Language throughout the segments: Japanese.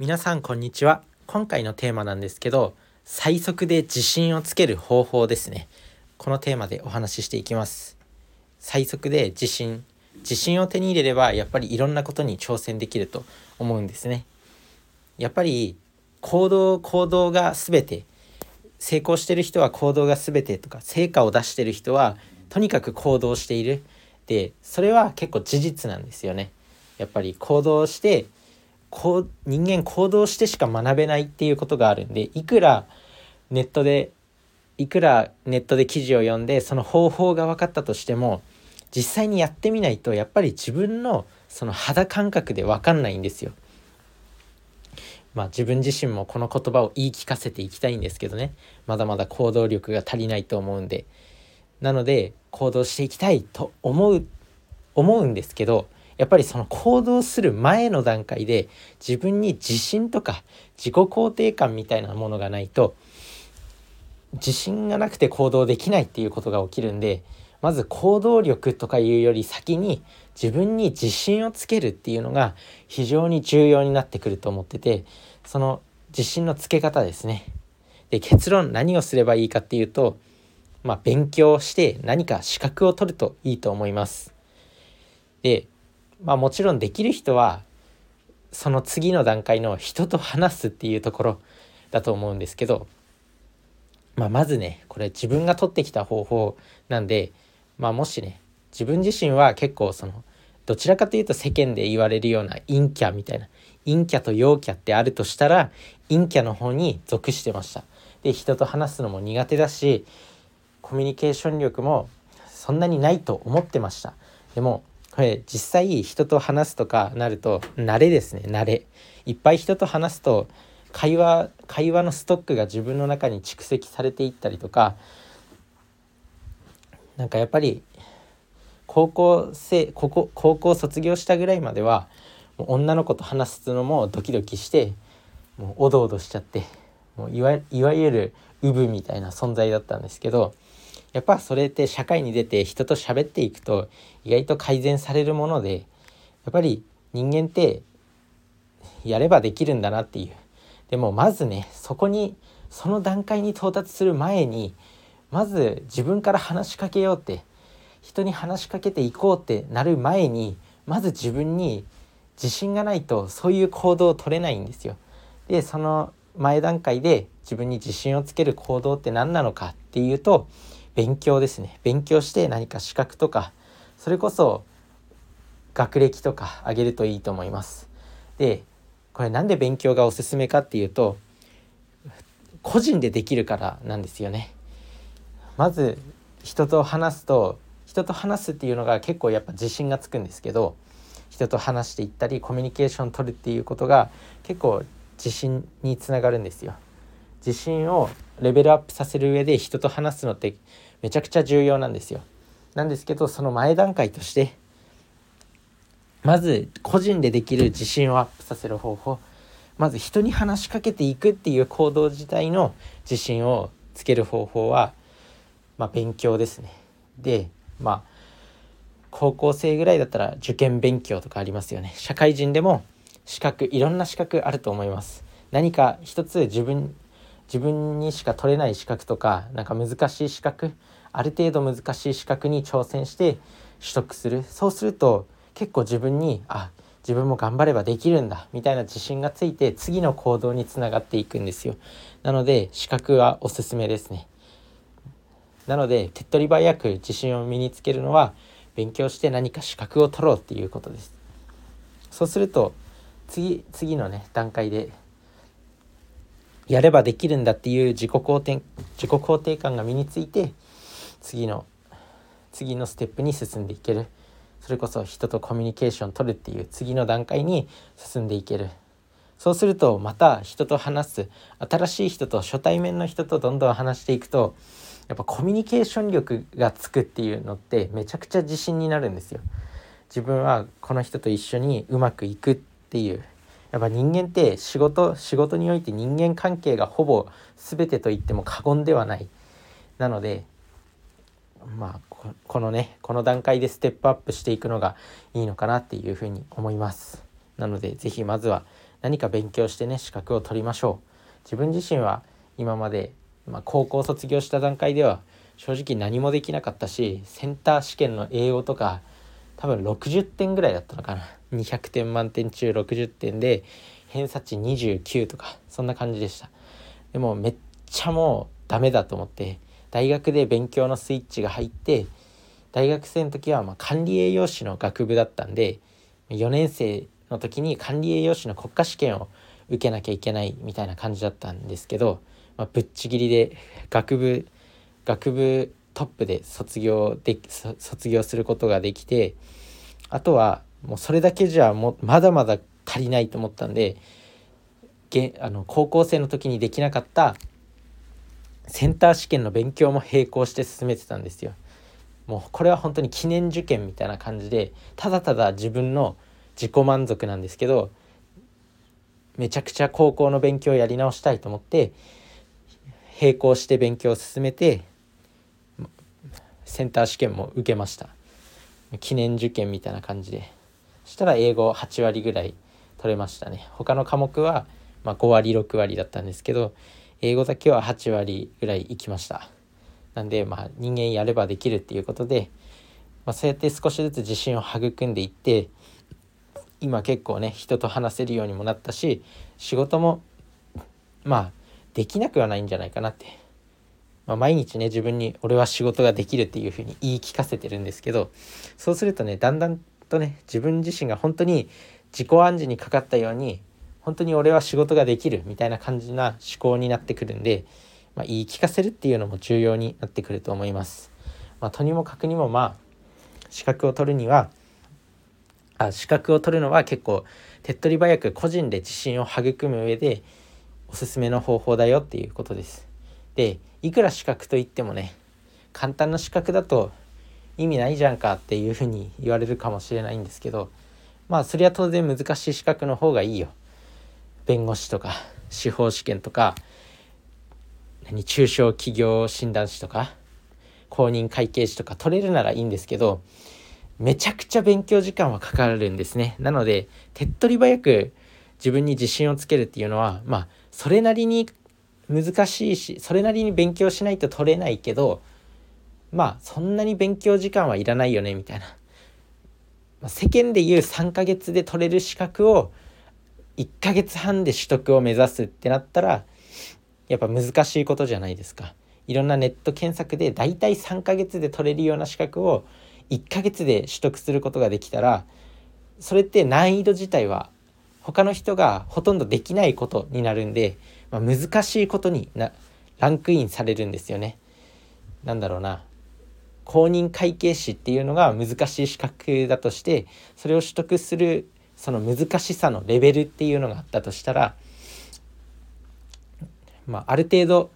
皆さんこんにちは。今回のテーマなんですけど最速で自信をつける方法ですね。このテーマでお話ししていきます。最速で自信。自信を手に入れればやっぱりいろんなことに挑戦できると思うんですね。やっぱり行動行動が全て成功してる人は行動が全てとか成果を出してる人はとにかく行動している。でそれは結構事実なんですよね。やっぱり行動してこう人間行動してしか学べないっていうことがあるんでいくらネットでいくらネットで記事を読んでその方法が分かったとしても実際にやってみないとやっぱり自分のその肌感覚で分かんないんですよ。まあ自分自身もこの言葉を言い聞かせていきたいんですけどねまだまだ行動力が足りないと思うんでなので行動していきたいと思う思うんですけどやっぱりその行動する前の段階で自分に自信とか自己肯定感みたいなものがないと自信がなくて行動できないっていうことが起きるんでまず行動力とかいうより先に自分に自信をつけるっていうのが非常に重要になってくると思っててその自信のつけ方ですね。で結論何をすればいいかっていうとまあ勉強して何か資格を取るといいと思います。でまあもちろんできる人はその次の段階の人と話すっていうところだと思うんですけど、まあ、まずねこれ自分が取ってきた方法なんで、まあ、もしね自分自身は結構そのどちらかというと世間で言われるような陰キャみたいな陰キャと陽キャってあるとしたら陰キャの方に属してました。で人と話すのも苦手だしコミュニケーション力もそんなにないと思ってました。でもこれ実際人と話すとかなると慣れですね慣れ。いっぱい人と話すと会話会話のストックが自分の中に蓄積されていったりとかなんかやっぱり高校生ここ高校卒業したぐらいまではもう女の子と話すのもドキドキしてもうおどおどしちゃってもういわいわゆるウブみたいな存在だったんですけどやっぱそれって社会に出て人と喋っていくと意外と改善されるものでやっぱり人間ってやればできるんだなっていうでもまずねそこにその段階に到達する前にまず自分から話しかけようって人に話しかけていこうってなる前にまず自分に自信がないとそういう行動を取れないんですよ。でその前段階で自分に自信をつける行動って何なのかっていうと勉強ですね。勉強して何か資格とかそれこそ学歴とか上げるといいと思います。でこれなんで勉強がおすすめかっていうと個人でできるからなんですよね。まず人と話すと人と話すっていうのが結構やっぱ自信がつくんですけど人と話していったりコミュニケーション取るっていうことが結構自信につながるんですよ。自信をレベルアップさせる上で人と話すのってめちゃくちゃ重要なんですよ。なんですけどその前段階としてまず個人でできる自信をアップさせる方法まず人に話しかけていくっていう行動自体の自信をつける方法は、まあ、勉強ですね。でまあ高校生ぐらいだったら受験勉強とかありますよね。社会人でも資格いろんな資格あると思います。何か一つ自分自分にしか取れない資格とかなんか難しい資格ある程度難しい資格に挑戦して取得する。そうすると結構自分にあ自分も頑張ればできるんだみたいな自信がついて次の行動につながっていくんですよ。なので資格はおすすめですね。なので手っ取り早く自信を身につけるのは勉強して何か資格を取ろうっていうことです。そうすると次次のね段階でやればできるんだっていう自己肯定自己肯定感が身について次の次のステップに進んでいける。それこそ人とコミュニケーション取るっていう次の段階に進んでいける。そうするとまた人と話す新しい人と初対面の人とどんどん話していくとやっぱコミュニケーション力がつくっていうのってめちゃくちゃ自信になるんですよ。自分はこの人と一緒にうまくいくっていう。やっぱ人間って仕事仕事において人間関係がほぼ全てと言っても過言ではない。なのでまあこのねこの段階でステップアップしていくのがいいのかなっていうふうに思います。なので是非まずは何か勉強してね資格を取りましょう。自分自身は今まで、まあ、高校卒業した段階では正直何もできなかったしセンター試験の英語とか多分60点ぐらいだったのかな。200点満点中60点で偏差値29とかそんな感じでした。でもめっちゃもうダメだと思って大学で勉強のスイッチが入って大学生の時はま管理栄養士の学部だったんで4年生の時に管理栄養士の国家試験を受けなきゃいけないみたいな感じだったんですけど、まあ、ぶっちぎりで学部学部トップで卒業で卒業することができてあとはもうそれだけじゃもまだまだ足りないと思ったんでげあの高校生の時にできなかったセンター試験の勉強も並行して進めてたんですよ。もうこれは本当に記念受験みたいな感じでただただ自分の自己満足なんですけどめちゃくちゃ高校の勉強をやり直したいと思って並行して勉強を進めてセンター試験も受けました。記念受験みたいな感じで。そしたら英語8割ぐらい取れましたね。他の科目はま5割6割だったんですけど英語だけは8割ぐらいいきました。なんでまあ人間やればできるっていうことで、まあ、そうやって少しずつ自信を育んでいって今結構ね人と話せるようにもなったし仕事もまあできなくはないんじゃないかなって、まあ、毎日ね自分に俺は仕事ができるっていうふうに言い聞かせてるんですけどそうするとねだんだんとね自分自身が本当に自己暗示にかかったように本当に俺は仕事ができるみたいな感じな思考になってくるんで、まあ、言い聞かせるっていうのも重要になってくると思います。まあ、とにもかくにもまあ資格を取るにはあ資格を取るのは結構手っ取り早く個人で自信を育む上でおすすめの方法だよっていうことです。でいくら資格といってもね簡単な資格だと意味ないじゃんかっていうふうに言われるかもしれないんですけどまあそれは当然難しい資格の方がいいよ。弁護士とか司法試験とか何中小企業診断士とか公認会計士とか取れるならいいんですけどめちゃくちゃ勉強時間はかかるんですね。なので、手っ取り早く自分に自信をつけるっていうのは、まあ、それなりに難しいし、それなりに勉強しないと取れないけど、まあ、そんなに勉強時間はいらないよね、みたいな。まあ、世間でいう3ヶ月で取れる資格を1ヶ月半で取得を目指すってなったら、やっぱ難しいことじゃないですか。いろんなネット検索で大体3ヶ月で取れるような資格を1ヶ月で取得することができたらそれって難易度自体は他の人がほとんどできないことになるんで、まあ、難しいことになランクインされるんですよね。なんだろうな公認会計士っていうのが難しい資格だとしてそれを取得するその難しさのレベルっていうのがあったとしたら、まあ、ある程度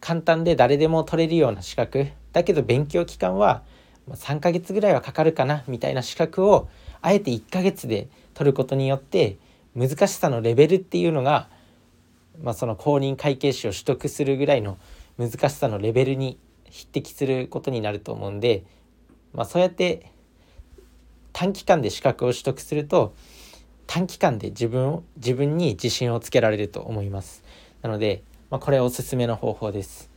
簡単で誰でも取れるような資格だけど勉強期間は3ヶ月ぐらいはかかるかなみたいな資格をあえて1ヶ月で取ることによって難しさのレベルっていうのが、まあ、その公認会計士を取得するぐらいの難しさのレベルに匹敵することになると思うんで、まあ、そうやって短期間で資格を取得すると短期間で自分を自分に自信をつけられると思います。なので、まあ、これおすすめの方法です。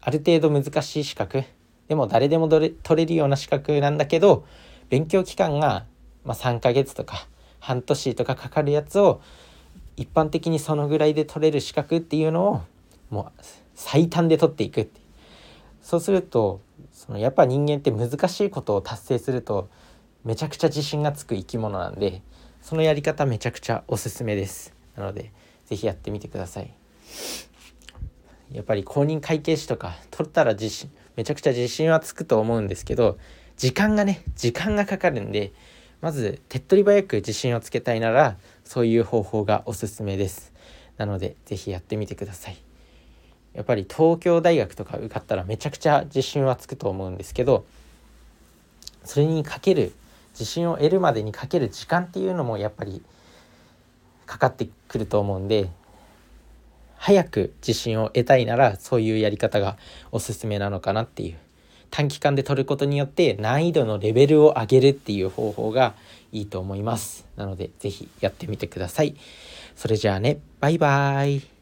ある程度難しい資格でも誰でも取れるような資格なんだけど勉強期間が、まあ、3ヶ月とか半年とかかかるやつを一般的にそのぐらいで取れる資格っていうのをもう最短で取っていくってそうするとそのやっぱ人間って難しいことを達成するとめちゃくちゃ自信がつく生き物なんでそのやり方めちゃくちゃおすすめです。なので是非やってみてください。やっぱり公認会計士とか取ったら自信めちゃくちゃ自信はつくと思うんですけど時間がね時間がかかるんでまず手っ取り早く自信をつけたいならそういう方法がおすすめです。なので是非やってみてください。やっぱり東京大学とか受かったらめちゃくちゃ自信はつくと思うんですけどそれにかける自信を得るまでにかける時間っていうのもやっぱりかかってくると思うんで早く自信を得たいならそういうやり方がおすすめなのかなっていう。短期間で取ることによって難易度のレベルを上げるっていう方法がいいと思います。なので是非やってみてください。それじゃあねバイバーイ。